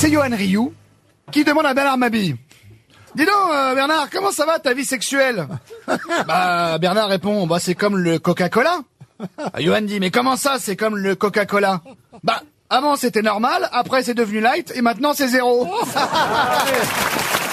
c'est Johan Rioux qui demande à Bernard Mabille. Dis donc, euh, Bernard, comment ça va ta vie sexuelle Bah, Bernard répond, bah c'est comme le Coca-Cola. Ah, Johan dit, mais comment ça, c'est comme le Coca-Cola Bah, avant c'était normal, après c'est devenu light, et maintenant c'est zéro.